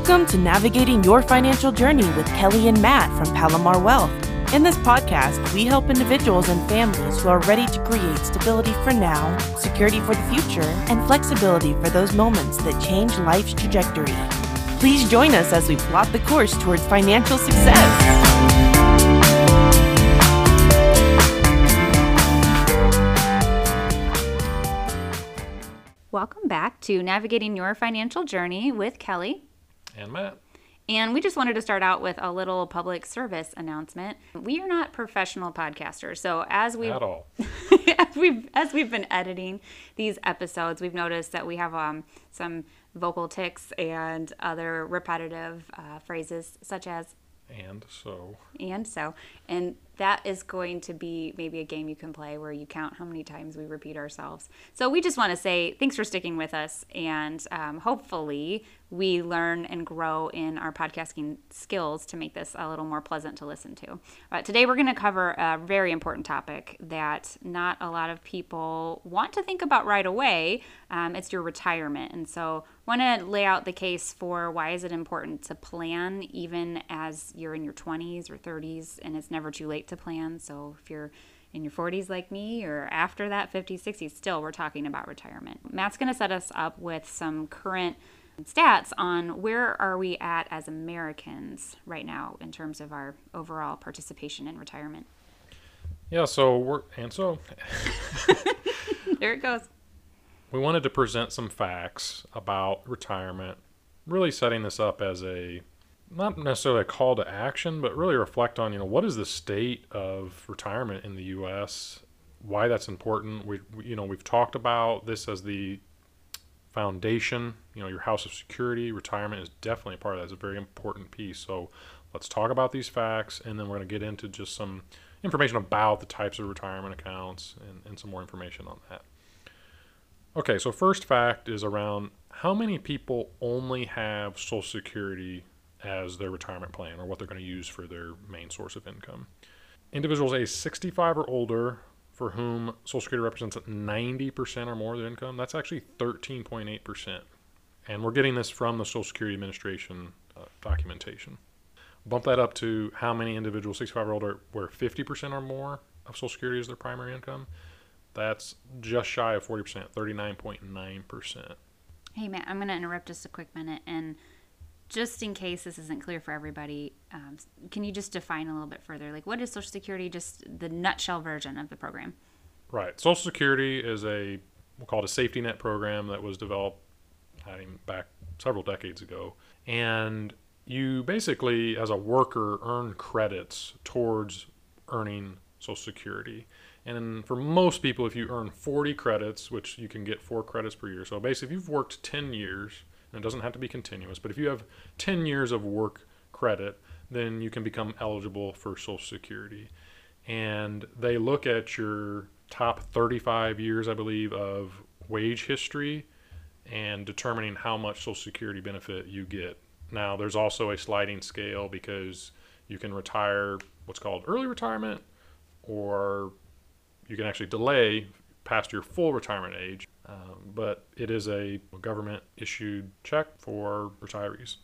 Welcome to Navigating Your Financial Journey with Kelly and Matt from Palomar Wealth. In this podcast, we help individuals and families who are ready to create stability for now, security for the future, and flexibility for those moments that change life's trajectory. Please join us as we plot the course towards financial success. Welcome back to Navigating Your Financial Journey with Kelly. And Matt. And we just wanted to start out with a little public service announcement. We are not professional podcasters. So as we At all. as we've as we've been editing these episodes, we've noticed that we have um, some vocal ticks and other repetitive uh, phrases such as And so, and so and that is going to be maybe a game you can play where you count how many times we repeat ourselves. So we just want to say thanks for sticking with us and um, hopefully we learn and grow in our podcasting skills to make this a little more pleasant to listen to. Uh, today we're going to cover a very important topic that not a lot of people want to think about right away um, it's your retirement. And so want to lay out the case for why is it important to plan even as you're in your 20s or 30s and it's never too late to plan. So if you're in your 40s like me or after that 50s 60s still we're talking about retirement. Matt's going to set us up with some current stats on where are we at as americans right now in terms of our overall participation in retirement. Yeah, so we're, and so there it goes. we wanted to present some facts about retirement, really setting this up as a, not necessarily a call to action, but really reflect on, you know, what is the state of retirement in the U.S., why that's important. We, we you know, we've talked about this as the foundation, you know, your house of security. Retirement is definitely a part of that. It's a very important piece. So let's talk about these facts, and then we're going to get into just some information about the types of retirement accounts and, and some more information on that. Okay, so first fact is around how many people only have Social Security as their retirement plan or what they're going to use for their main source of income. Individuals age 65 or older for whom Social Security represents 90% or more of their income, that's actually 13.8%. And we're getting this from the Social Security Administration uh, documentation. Bump that up to how many individuals 65 or older where 50% or more of Social Security is their primary income. That's just shy of 40%, 39.9%. Hey, Matt, I'm going to interrupt just a quick minute. And just in case this isn't clear for everybody, um, can you just define a little bit further? Like, what is Social Security, just the nutshell version of the program? Right. Social Security is a, we'll call it a safety net program that was developed I mean, back several decades ago. And you basically, as a worker, earn credits towards earning Social Security. And for most people, if you earn 40 credits, which you can get four credits per year, so basically, if you've worked 10 years, and it doesn't have to be continuous, but if you have 10 years of work credit, then you can become eligible for Social Security. And they look at your top 35 years, I believe, of wage history and determining how much Social Security benefit you get. Now, there's also a sliding scale because you can retire what's called early retirement or you can actually delay past your full retirement age, um, but it is a government issued check for retirees.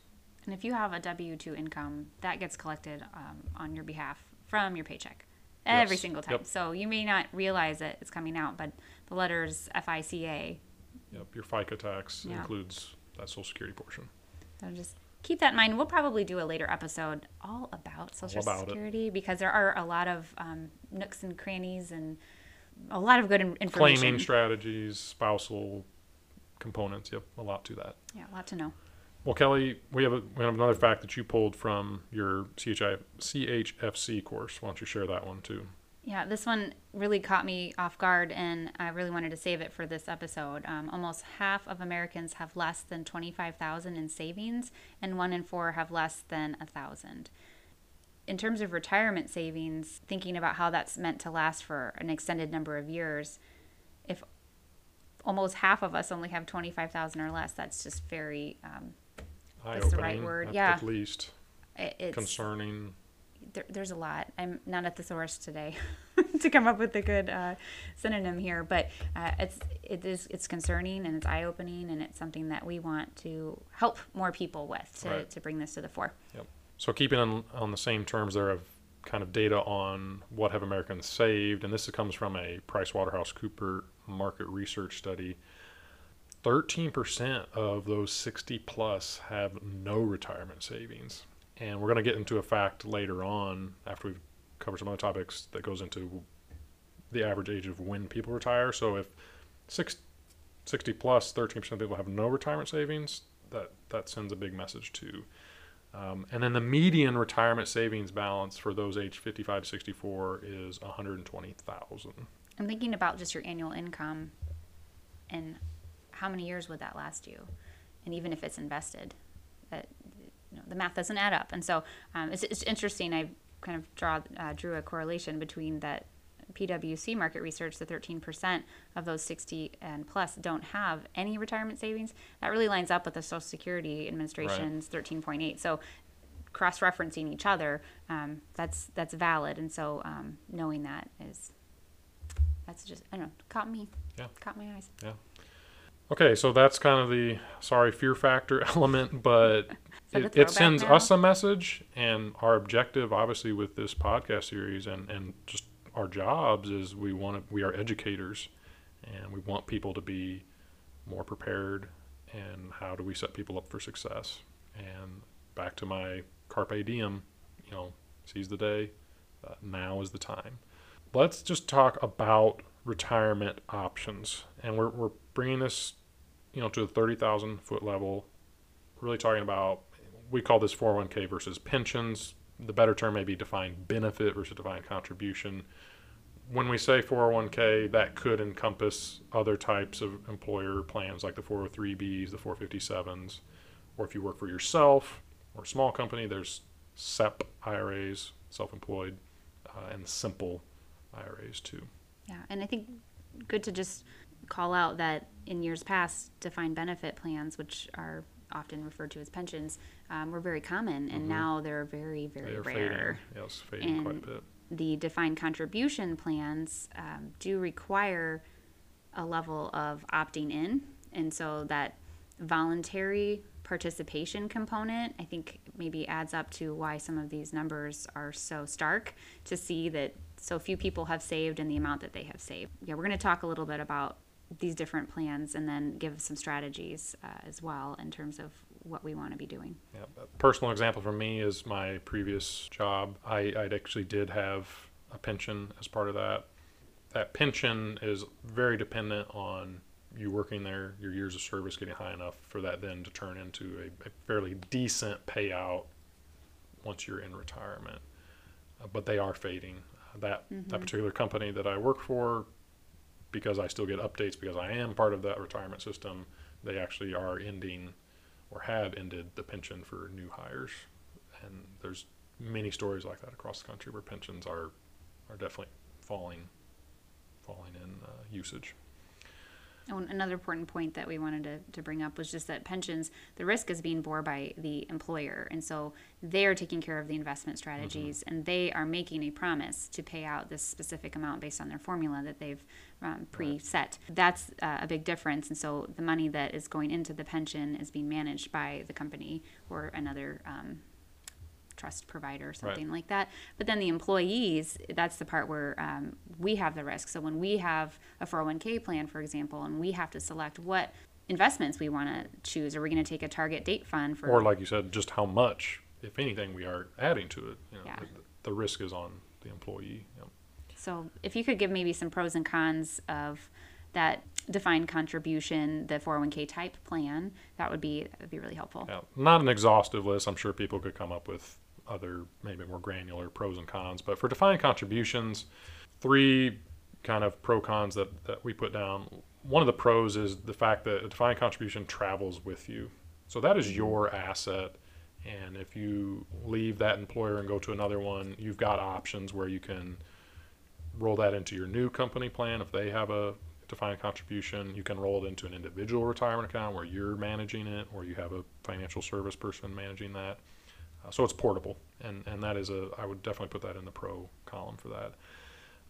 And if you have a W 2 income, that gets collected um, on your behalf from your paycheck every Yes. single time. Yep. So you may not realize it, it's coming out, but the letters FICA, Yep, your FICA tax Yeah. includes that Social Security portion. so just keep that in mind. We'll probably do a later episode all about Social about it. Security because there are a lot of um, nooks and crannies and a lot of good information. Claiming strategies, spousal components. Yep, a lot to that. yeah, a lot to know. Well, Kelly, we have a, we have another fact that you pulled from your CHI, CHFC course. Why don't you share that one too? Yeah, this one really caught me off guard, and I really wanted to save it for this episode. Um, almost half of Americans have less than twenty-five thousand in savings, and one in four have less than a thousand. In terms of retirement savings, thinking about how that's meant to last for an extended number of years, if almost half of us only have twenty-five thousand or less, that's just very. Um, That's the right word, at- yeah. At least it's concerning. there, there's a lot. I'm not at the source today to come up with a good uh, synonym here, but uh, it's it is it's concerning and it's eye opening and it's something that we want to help more people with to, Right. to bring this to the fore. Yep. So keeping on, on the same terms there of kind of data on what have Americans saved, and this comes from a PricewaterhouseCooper market research study. 13% of those 60 plus have no retirement savings. And we're going to get into a fact later on after we've covered some other topics that goes into the average age of when people retire. So if six, 60 plus, 13% of people have no retirement savings, that, that sends a big message too. Um, and then the median retirement savings balance for those aged 55 to 64 is 120,000. I'm thinking about just your annual income and how many years would that last you? And even if it's invested, that you know, the math doesn't add up. And so um, it's, it's interesting. I kind of draw uh, drew a correlation between that PwC market research, the 13% of those 60 and plus don't have any retirement savings. That really lines up with the Social Security Administration's 13.8. So cross-referencing each other, um, that's that's valid. And so um, knowing that is that's just I don't know caught me Yeah. caught my eyes. Yeah. Okay, so that's kind of the sorry fear factor element, but it, it sends now? us a message, and our objective, obviously, with this podcast series and and just our jobs is we want to we are educators, and we want people to be more prepared. And how do we set people up for success? And back to my carpe diem, you know, seize the day. Uh, now is the time. Let's just talk about retirement options, and we're we're bringing this, you know, to the thirty thousand foot level. Really talking about we call this 401k versus pensions. The better term may be defined benefit versus defined contribution. When we say 401k, that could encompass other types of employer plans like the 403bs, the 457s, or if you work for yourself or a small company, there's SEP IRAs, self-employed, uh, and simple IRAs too. Yeah, and I think good to just call out that in years past, defined benefit plans, which are often referred to as pensions, um, were very common, and now they're very, very They are rare. fading. Yes, fading quite a bit. The defined contribution plans um, do require a level of opting in, and so that voluntary participation component, I think, maybe adds up to why some of these numbers are so stark to see that so few people have saved and the amount that they have saved. Yeah, we're going to talk a little bit about these different plans and then give some strategies uh, as well in terms of what we want to be doing. Yeah, a personal example for me is my previous job. I, I actually did have a pension as part of that. That pension is very dependent on you working there, your years of service getting high enough for that then to turn into a, a fairly decent payout once you're in retirement. Uh, but they are fading. Uh, that that particular company that I work for, because I still get updates because I am part of that retirement system, they actually are ending or have ended the pension for new hires. And there's many stories like that across the country where pensions are are definitely falling falling in uh, usage. Oh, another important point that we wanted to, to bring up was just that pensions, the risk is being bore by the employer. And so they are taking care of the investment strategies and they are making a promise to pay out this specific amount based on their formula that they've um, preset. That's uh, a big difference. And so the money that is going into the pension is being managed by the company or another um, trust provider or something like that. But then the employees, that's the part where um, we have the risk. So when we have a 401k plan, for example, and we have to select what investments we want to choose, are we going to take a target date fund for? Or like you said, just how much, if anything, we are adding to it. You know, Yeah. the, the risk is on the employee. So if you could give maybe some pros and cons of that defined contribution, the 401k type plan, that would be that would be really helpful. Yeah, not an exhaustive list. I'm sure people could come up with other, maybe more granular pros and cons. But for defined contributions, three kind of pro cons that, that we put down. One of the pros is the fact that a defined contribution travels with you. So that is mm-hmm. your asset. And if you leave that employer and go to another one, you've got options where you can roll that into your new company plan if they have a defined contribution. You can roll it into an individual retirement account where you're managing it, or you have a financial service person managing that. Uh, so it's portable, and and that is a I would definitely put that in the pro column for that.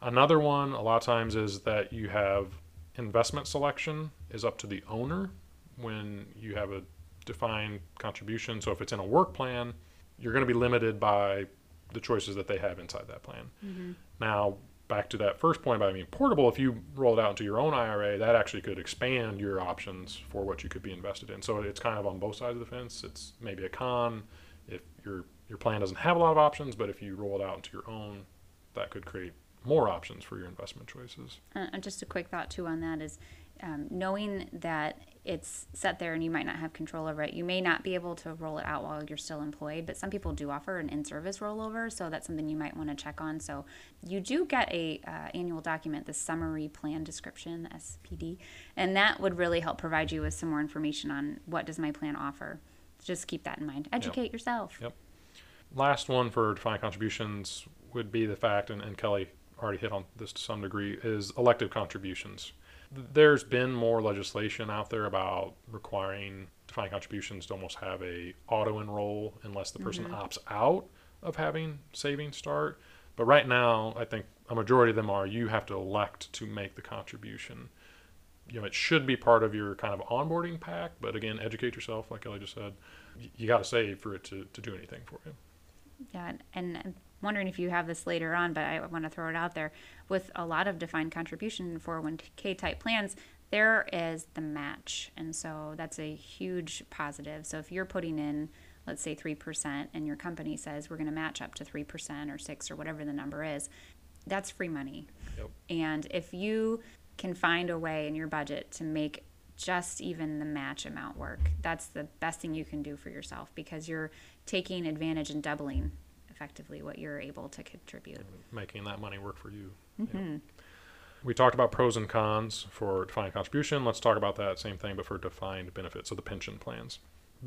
Another one, a lot of times, is that you have investment selection is up to the owner when you have a defined contribution. So if it's in a work plan, you're going to be limited by the choices that they have inside that plan. Mm-hmm. Now, back to that first point about being portable, if you roll it out into your own IRA, that actually could expand your options for what you could be invested in. So it's kind of on both sides of the fence. It's maybe a con your your plan doesn't have a lot of options, but if you roll it out into your own, that could create more options for your investment choices. And just a quick thought too on that is um, knowing that it's set there and you might not have control over it. You may not be able to roll it out while you're still employed, but some people do offer an in-service rollover, so that's something you might want to check on. So you do get a uh, annual document, the summary plan description (SPD), and that would really help provide you with some more information on what does my plan offer. Just keep that in mind. Educate yep. yourself. Yep. Last one for defined contributions would be the fact, and, and Kelly already hit on this to some degree, is elective contributions. There's been more legislation out there about requiring defined contributions to almost have a auto enroll unless the person mm-hmm. opts out of having savings start. But right now, I think a majority of them are you have to elect to make the contribution. You know, it should be part of your kind of onboarding pack, but again, educate yourself, like Kelly just said. You got to save for it to, to do anything for you. Yeah, and wondering if you have this later on, but I want to throw it out there. With a lot of defined contribution 401k type plans, there is the match. And so that's a huge positive. So if you're putting in, let's say 3%, and your company says we're going to match up to 3% or 6 or whatever the number is, that's free money. Yep. And if you can find a way in your budget to make just even the match amount work, that's the best thing you can do for yourself because you're taking advantage and doubling effectively what you're able to contribute. Making that money work for you. Mm-hmm. We talked about pros and cons for defined contribution. Let's talk about that same thing, but for defined benefits, so the pension plans.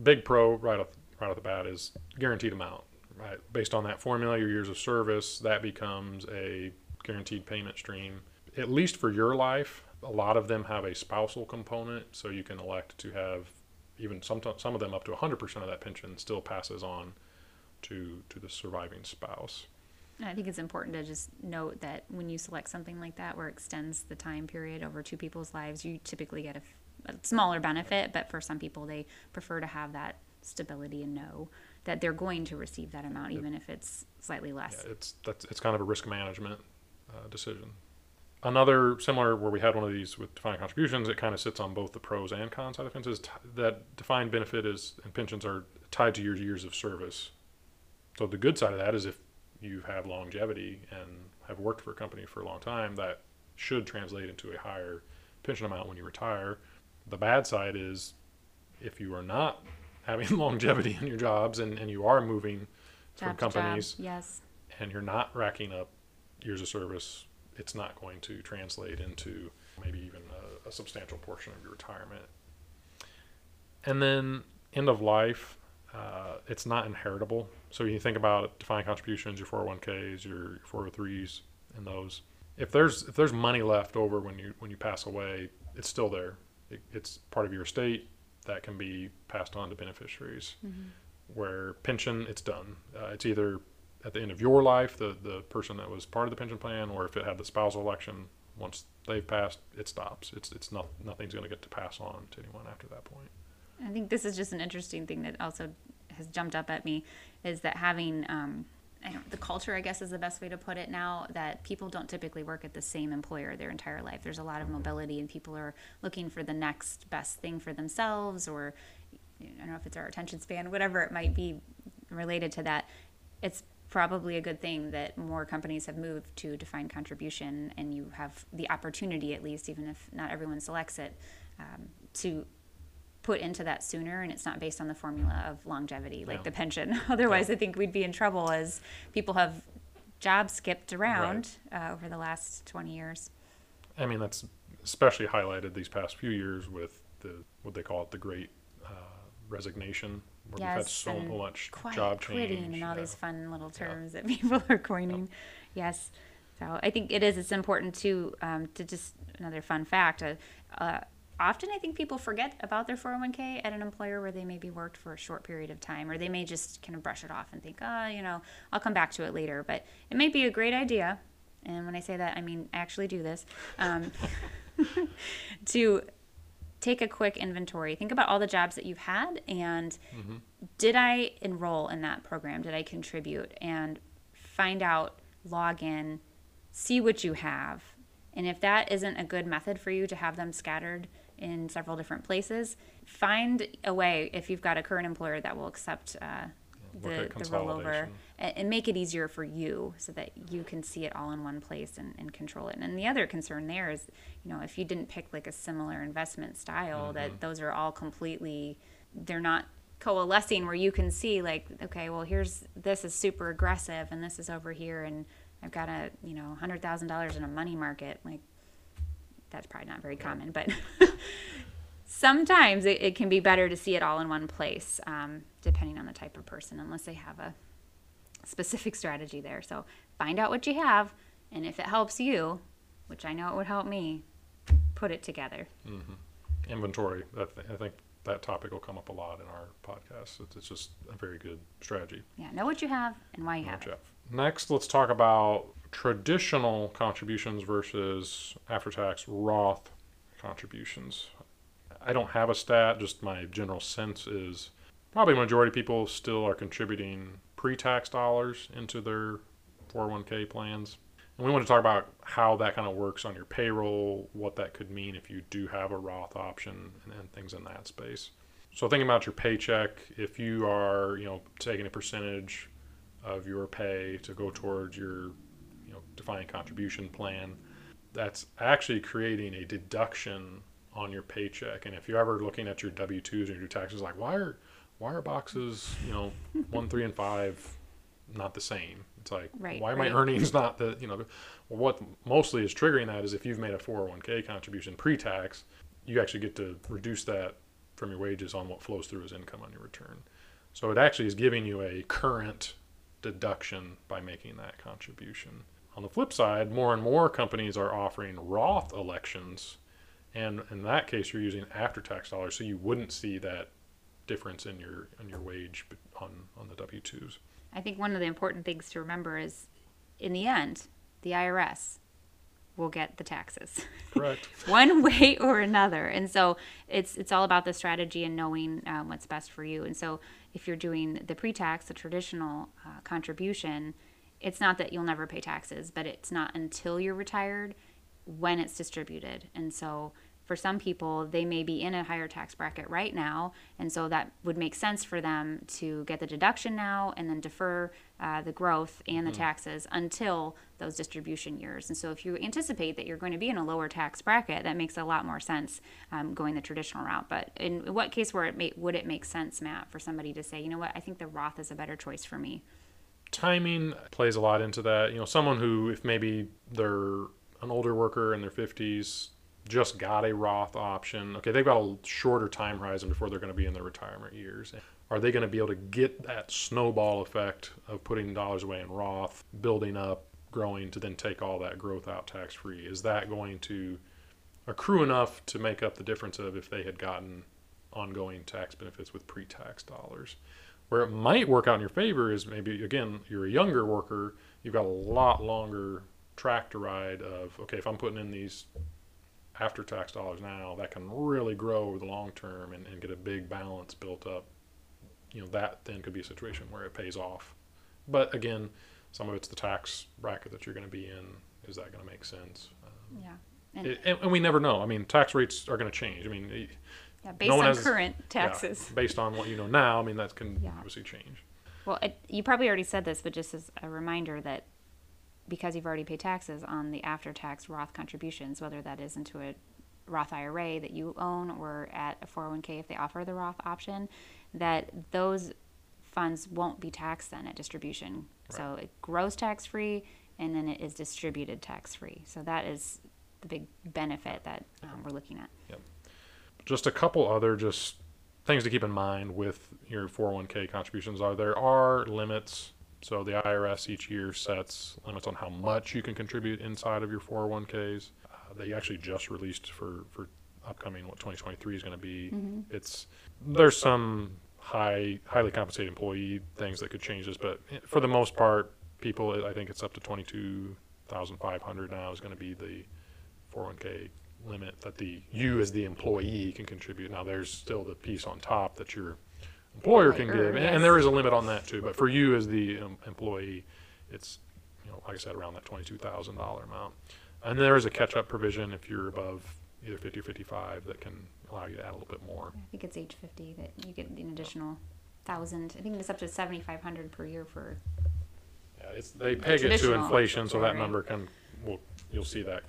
Big pro right off right off the bat is guaranteed amount. Right, based on that formula, your years of service, that becomes a guaranteed payment stream. At least for your life, a lot of them have a spousal component, so you can elect to have even some some of them up to 100% of that pension still passes on to to the surviving spouse. I think it's important to just note that when you select something like that, where it extends the time period over two people's lives, you typically get a, a smaller benefit. But for some people, they prefer to have that stability and know that they're going to receive that amount, even if it's slightly less. Yeah, it's that's it's kind of a risk management uh, decision. Another similar where we had one of these with defined contributions, it kind of sits on both the pros and cons side of things. Is t- that defined benefit is and pensions are tied to your years of service so the good side of that is if you have longevity and have worked for a company for a long time, that should translate into a higher pension amount when you retire. The bad side is if you are not having longevity in your jobs and, and you are moving job from companies yes. and you're not racking up years of service, it's not going to translate into maybe even a, a substantial portion of your retirement. And then end of life, uh, it's not inheritable. So you think about defined contributions, your 401ks, your 403s, and those. If there's if there's money left over when you when you pass away, it's still there. It, it's part of your estate that can be passed on to beneficiaries. Mm-hmm. Where pension, it's done. Uh, it's either at the end of your life, the the person that was part of the pension plan, or if it had the spousal election, once they've passed, it stops. It's it's not nothing's going to get to pass on to anyone after that point. I think this is just an interesting thing that also has jumped up at me is that having um, I don't, the culture, I guess, is the best way to put it now. That people don't typically work at the same employer their entire life. There's a lot of mobility, and people are looking for the next best thing for themselves, or I don't know if it's our attention span, whatever it might be related to that. It's probably a good thing that more companies have moved to defined contribution, and you have the opportunity, at least, even if not everyone selects it, um, to put into that sooner and it's not based on the formula of longevity like yeah. the pension otherwise yeah. i think we'd be in trouble as people have jobs skipped around right. uh, over the last 20 years i mean that's especially highlighted these past few years with the what they call it the great uh, resignation where yes, we've had so much job change and all yeah. these fun little terms that people are coining yes so i think it is it's important to um, to just another fun fact uh, uh often I think people forget about their 401k at an employer where they maybe worked for a short period of time, or they may just kind of brush it off and think, oh, you know, I'll come back to it later. But it may be a great idea and when I say that, I mean I actually do this, um, to take a quick inventory. Think about all the jobs that you've had and did I enroll in that program? Did I contribute? And find out, log in, see what you have. And if that isn't a good method for you to have them scattered in several different places, find a way if you've got a current employer that will accept uh, the, the rollover and, and make it easier for you so that you can see it all in one place and, and control it. And the other concern there is, you know, if you didn't pick like a similar investment style, Mm-hmm. that those are all completely, they're not coalescing where you can see like, okay, well, here's, this is super aggressive and this is over here and I've got a, you know, hundred thousand dollars in a money market. Like that's probably not very common, but sometimes it, it can be better to see it all in one place, um, depending on the type of person, unless they have a specific strategy there. So find out what you have, and if it helps you, which I know it would help me, put it together. Inventory. I, th- I think that topic will come up a lot in our podcast. It's, it's just a very good strategy. Yeah, know what you have and why you have it. Jeff. Next, let's talk about traditional contributions versus after tax Roth contributions. I don't have a stat, just my general sense is probably majority of people still are contributing pre tax dollars into their 401k plans. And we want to talk about how that kind of works on your payroll, what that could mean if you do have a Roth option, and, and things in that space. So thinking about your paycheck, if you are, you know, taking a percentage of your pay to go towards your, you know, defined contribution plan, that's actually creating a deduction on your paycheck. And if you're ever looking at your W twos and your taxes, like why are why are boxes, you know, one, three, and five not the same? It's like Right, why are my earnings not the you know what mostly is triggering that is if you've made a 401k contribution pre-tax, you actually get to reduce that from your wages on what flows through as income on your return. So it actually is giving you a current deduction by making that contribution. On the flip side, more and more companies are offering Roth elections, and in that case, you're using after-tax dollars, so you wouldn't see that difference in your in your wage on on the W twos. I think one of the important things to remember is in the end, the IRS will get the taxes. Correct. one way or another. And so it's it's all about the strategy and knowing um, what's best for you. And so if you're doing the pre-tax, the traditional uh, contribution, it's not that you'll never pay taxes, but it's not until you're retired when it's distributed. And so for some people, they may be in a higher tax bracket right now, and so that would make sense for them to get the deduction now and then defer uh, the growth and the taxes until those distribution years. And so, if you anticipate that you're going to be in a lower tax bracket, that makes a lot more sense um, going the traditional route. But in what case where it may, would it make sense, Matt, for somebody to say, you know what, I think the Roth is a better choice for me? timing plays a lot into that. You know, someone who, if maybe they're an older worker in their 50s, just got a Roth option, okay, they've got a shorter time horizon before they're going to be in their retirement years. Are they going to be able to get that snowball effect of putting dollars away in Roth, building up, growing to then take all that growth out tax free? Is that going to accrue enough to make up the difference of if they had gotten ongoing tax benefits with pre tax dollars? Where it might work out in your favor is maybe again you're a younger worker, you've got a lot longer track to ride of okay if I'm putting in these after tax dollars now that can really grow over the long term and, and get a big balance built up. You know that then could be a situation where it pays off. But again, some of it's the tax bracket that you're going to be in. Is that going to make sense? Um, Yeah. And, it, and, and we never know. I mean, tax rates are going to change. I mean, yeah, based no on has- current yeah, taxes. based on what you know now, I mean that can Yeah. obviously change. Well, it, you probably already said this, but just as a reminder that because you've already paid taxes on the after-tax Roth contributions, whether that is into a Roth IRA that you own or at a 401k if they offer the Roth option, that those funds won't be taxed then at distribution. So it grows tax-free and then it is distributed tax-free. So that is the big benefit that um, we're looking at. Yep. Just a couple other just things to keep in mind with your 401k contributions are there are limits. So the IRS each year sets limits on how much you can contribute inside of your 401ks. Uh, they actually just released for for upcoming what 2023 is going to be. It's there's some high highly compensated employee things that could change this, but for the most part, people I think it's up to 22,500 now is going to be the 401k limit that the you as the employee can contribute. Now there's still the piece on top that your employer can Employer, give, and- yes. and there is a limit on that too. But for you as the employee, it's you know like I said around that twenty-two thousand dollar amount. And there is a catch-up provision if you're above either 50 or 55 that can allow you to add a little bit more. I think it's age 50 that you get an additional thousand. I think it's up to 7,500 per year for. Yeah, it's they peg it to traditional inflation, so that number can will you'll see that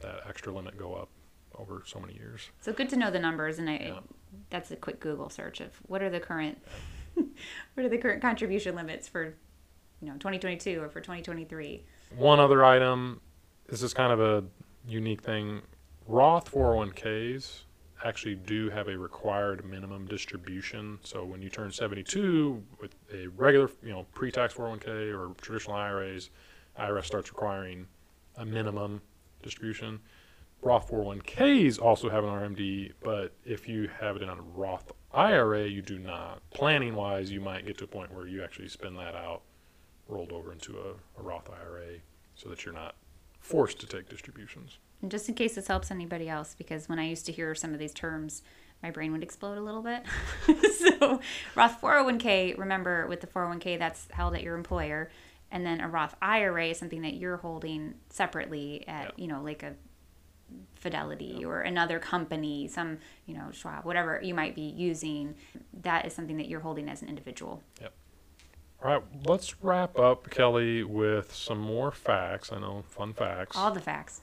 that extra limit go up over so many years. So good to know the numbers, and I. Yeah. That's a quick Google search of what are the current, what are the current contribution limits for, you know, 2022 or for 2023. One other item, this is kind of a unique thing. Roth 401ks actually do have a required minimum distribution. So when you turn 72 with a regular, you know, pre-tax 401k or traditional IRAs, IRS starts requiring a minimum distribution. Roth 401ks also have an RMD, but if you have it in a Roth IRA, you do not. Planning wise, you might get to a point where you actually spin that out, rolled over into a, a Roth IRA, so that you're not forced to take distributions. And just in case this helps anybody else, because when I used to hear some of these terms, my brain would explode a little bit. so, Roth 401k, remember with the 401k, that's held at your employer. And then a Roth IRA is something that you're holding separately at, Yeah. you know, like a Fidelity or another company, some, you know, Schwab, whatever you might be using. That is something that you're holding as an individual. Yep. All right, let's wrap up, Kelly, with some more facts. I know, fun facts. All the facts.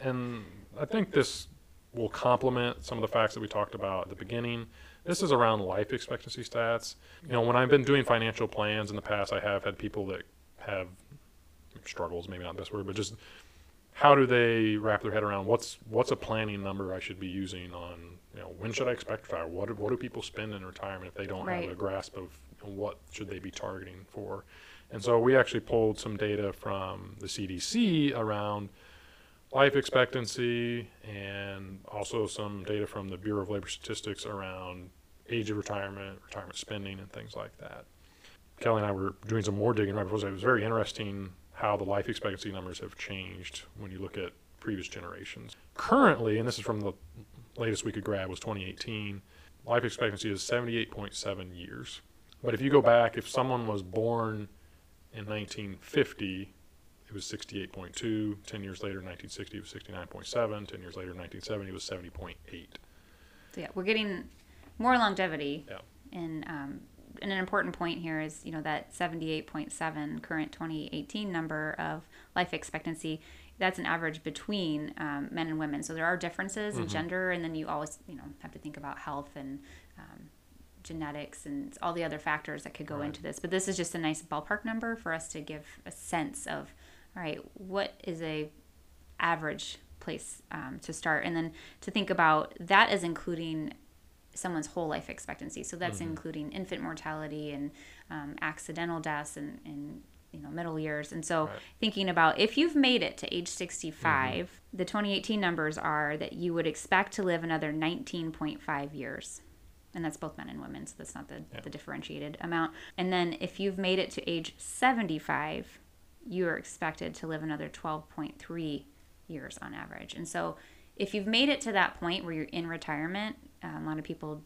and I think this will complement some of the facts that we talked about at the beginning. This is around life expectancy stats. You know, when I've been doing financial plans in the past, I have had people that have struggles, maybe not the best word, but just how do they wrap their head around what's what's a planning number I should be using on you know when should I expect retire? What do, what do people spend in retirement if they don't Right. have a grasp of what should they be targeting for? And so we actually pulled some data from the CDC around life expectancy and also some data from the Bureau of Labor Statistics around age of retirement, retirement spending, and things like that. Kelly and I were doing some more digging right before. It was very interesting how the life expectancy numbers have changed when you look at previous generations. Currently, and this is from the latest we could grab was 2018, life expectancy is 78.7 years. But if you go back, if someone was born in 1950, it was 68.2. 10 years later, 1960, it was 69.7. 10 years later, 1970, it was 70.8. So yeah, we're getting more longevity. Yeah. And um, an important point here is you know that 78.7 current 2018 number of life expectancy. That's an average between um, men and women. So there are differences in gender, and then you always you know have to think about health and um, genetics and all the other factors that could go Right. into this. But this is just a nice ballpark number for us to give a sense of, all right, what is a average place um, to start, and then to think about that as including someone's whole life expectancy. So that's including infant mortality and um, accidental deaths and, and you know middle years. And so Right. thinking about if you've made it to age 65, the 2018 numbers are that you would expect to live another 19.5 years. And that's both men and women, so that's not the, Yeah. the differentiated amount. And then if you've made it to age 75, you are expected to live another 12.3 years on average. And so if you've made it to that point where you're in retirement, a lot of people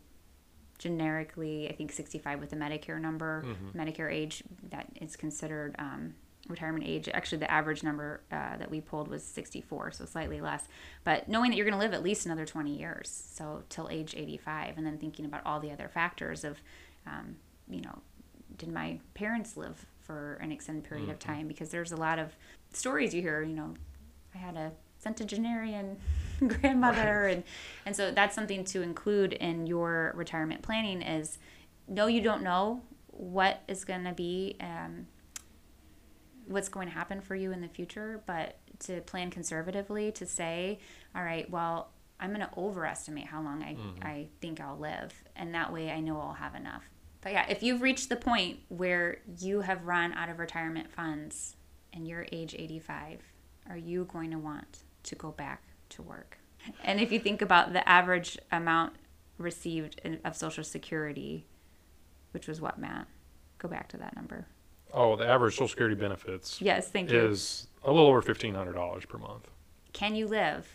generically, I think 65 with the Medicare number, Medicare age, that is considered um, retirement age. Actually, the average number uh, that we pulled was 64, so slightly less. But knowing that you're going to live at least another 20 years, so till age 85, and then thinking about all the other factors of, um, you know, did my parents live for an extended period of time? Because there's a lot of stories you hear, you know, I had a centenarian grandmother. And and so that's something to include in your retirement planning is no you don't know what is going to be um, what's going to happen for you in the future but to plan conservatively to say all right well i'm going to overestimate how long I, I think i'll live. And that way i know i'll have enough. But yeah if you've reached the point where you have run out of retirement funds and you're age 85 are you going to want to go back to work and if you think about the average amount received in, of social security which was what matt go back to that number Oh, the average Social Security benefits yes thank you is a little over fifteen hundred dollars per month. Can you live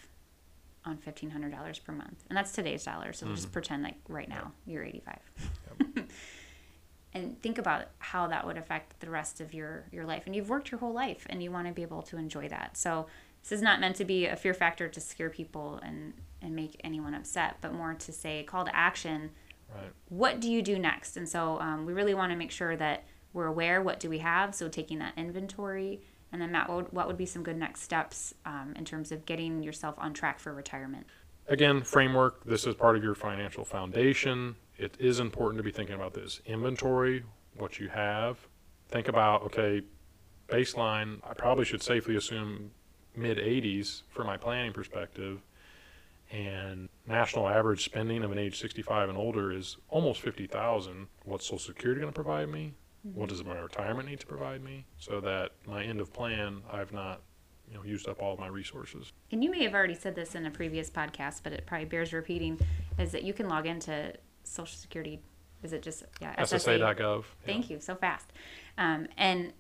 on fifteen hundred dollars per month? And that's today's dollars. So just mm-hmm. pretend like right now you're eighty five. and think about how that would affect the rest of your your life. And you've worked your whole life, and you want to be able to enjoy that. So this is not meant to be a fear factor to scare people and and make anyone upset, but more to say call to action. Right. What do you do next? And so um, we really want to make sure that we're aware. What do we have? So taking that inventory. And then Matt, what would, what would be some good next steps um, in terms of getting yourself on track for retirement? Again, framework. This is part of your financial foundation. It is important to be thinking about this inventory, what you have. Think about okay, baseline. I probably should safely assume mid 80s for my planning perspective. And national average spending of an age 65 and older is almost 50,000. What's Social Security going to provide me? What does my retirement need to provide me? So that my end of plan, I've not, you know, used up all of my resources. And you may have already said this in a previous podcast, but it probably bears repeating, is that you can log into Social Security. Is it just yeah SSA.gov. Thank you, so fast. Um, and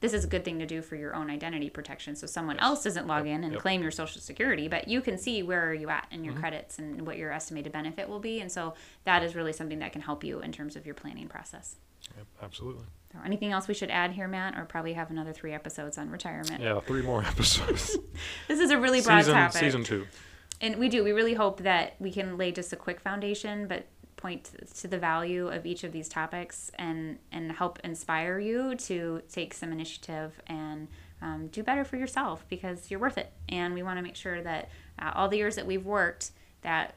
this is a good thing to do for your own identity protection, so someone Yes. else doesn't log in and Yep. claim your Social Security, but you can see where are you at in your Mm-hmm. credits and what your estimated benefit will be, and so that is really something that can help you in terms of your planning process. Yep, absolutely. So anything else we should add here, Matt, or probably have another three episodes on retirement? Yeah, three more episodes. This is a really broad season topic. season two. and we do we really hope that we can lay just a quick foundation but point to the value of each of these topics and and help inspire you to take some initiative and um, do better for yourself because you're worth it. And we want to make sure that uh, all the years that we've worked that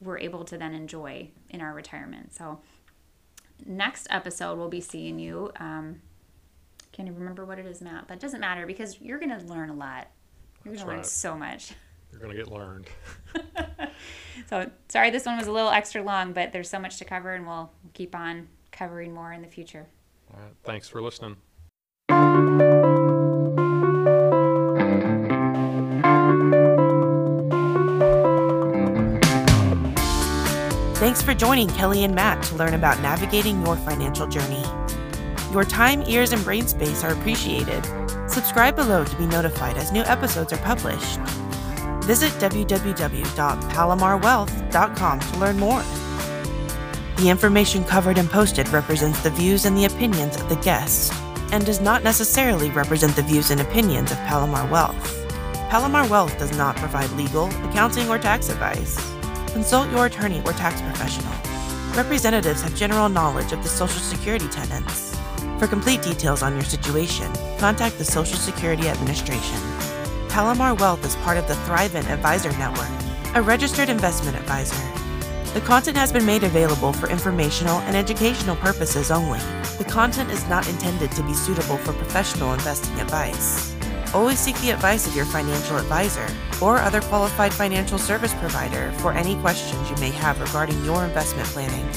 we're able to then enjoy in our retirement. So next episode we'll be seeing you um, can't even remember what it is matt but it doesn't matter because you're going to learn a lot. You're going to learn so much You're gonna get learned. So sorry, this one was a little extra long, but there's so much to cover, and we'll keep on covering more in the future. All right. Thanks for listening. Thanks for joining Kelly and Matt to learn about navigating your financial journey. Your time, ears, and brain space are appreciated. Subscribe below to be notified as new episodes are published. Visit www.palomarwealth.com to learn more. The information covered and posted represents the views and the opinions of the guests and does not necessarily represent the views and opinions of Palomar Wealth. Palomar Wealth does not provide legal, accounting, or tax advice. Consult your attorney or tax professional. Representatives have general knowledge of the Social Security tenants. For complete details on your situation, contact the Social Security Administration. Palomar Wealth is part of the Thrivent Advisor Network, a registered investment advisor. The content has been made available for informational and educational purposes only. The content is not intended to be suitable for professional investing advice. Always seek the advice of your financial advisor or other qualified financial service provider for any questions you may have regarding your investment planning.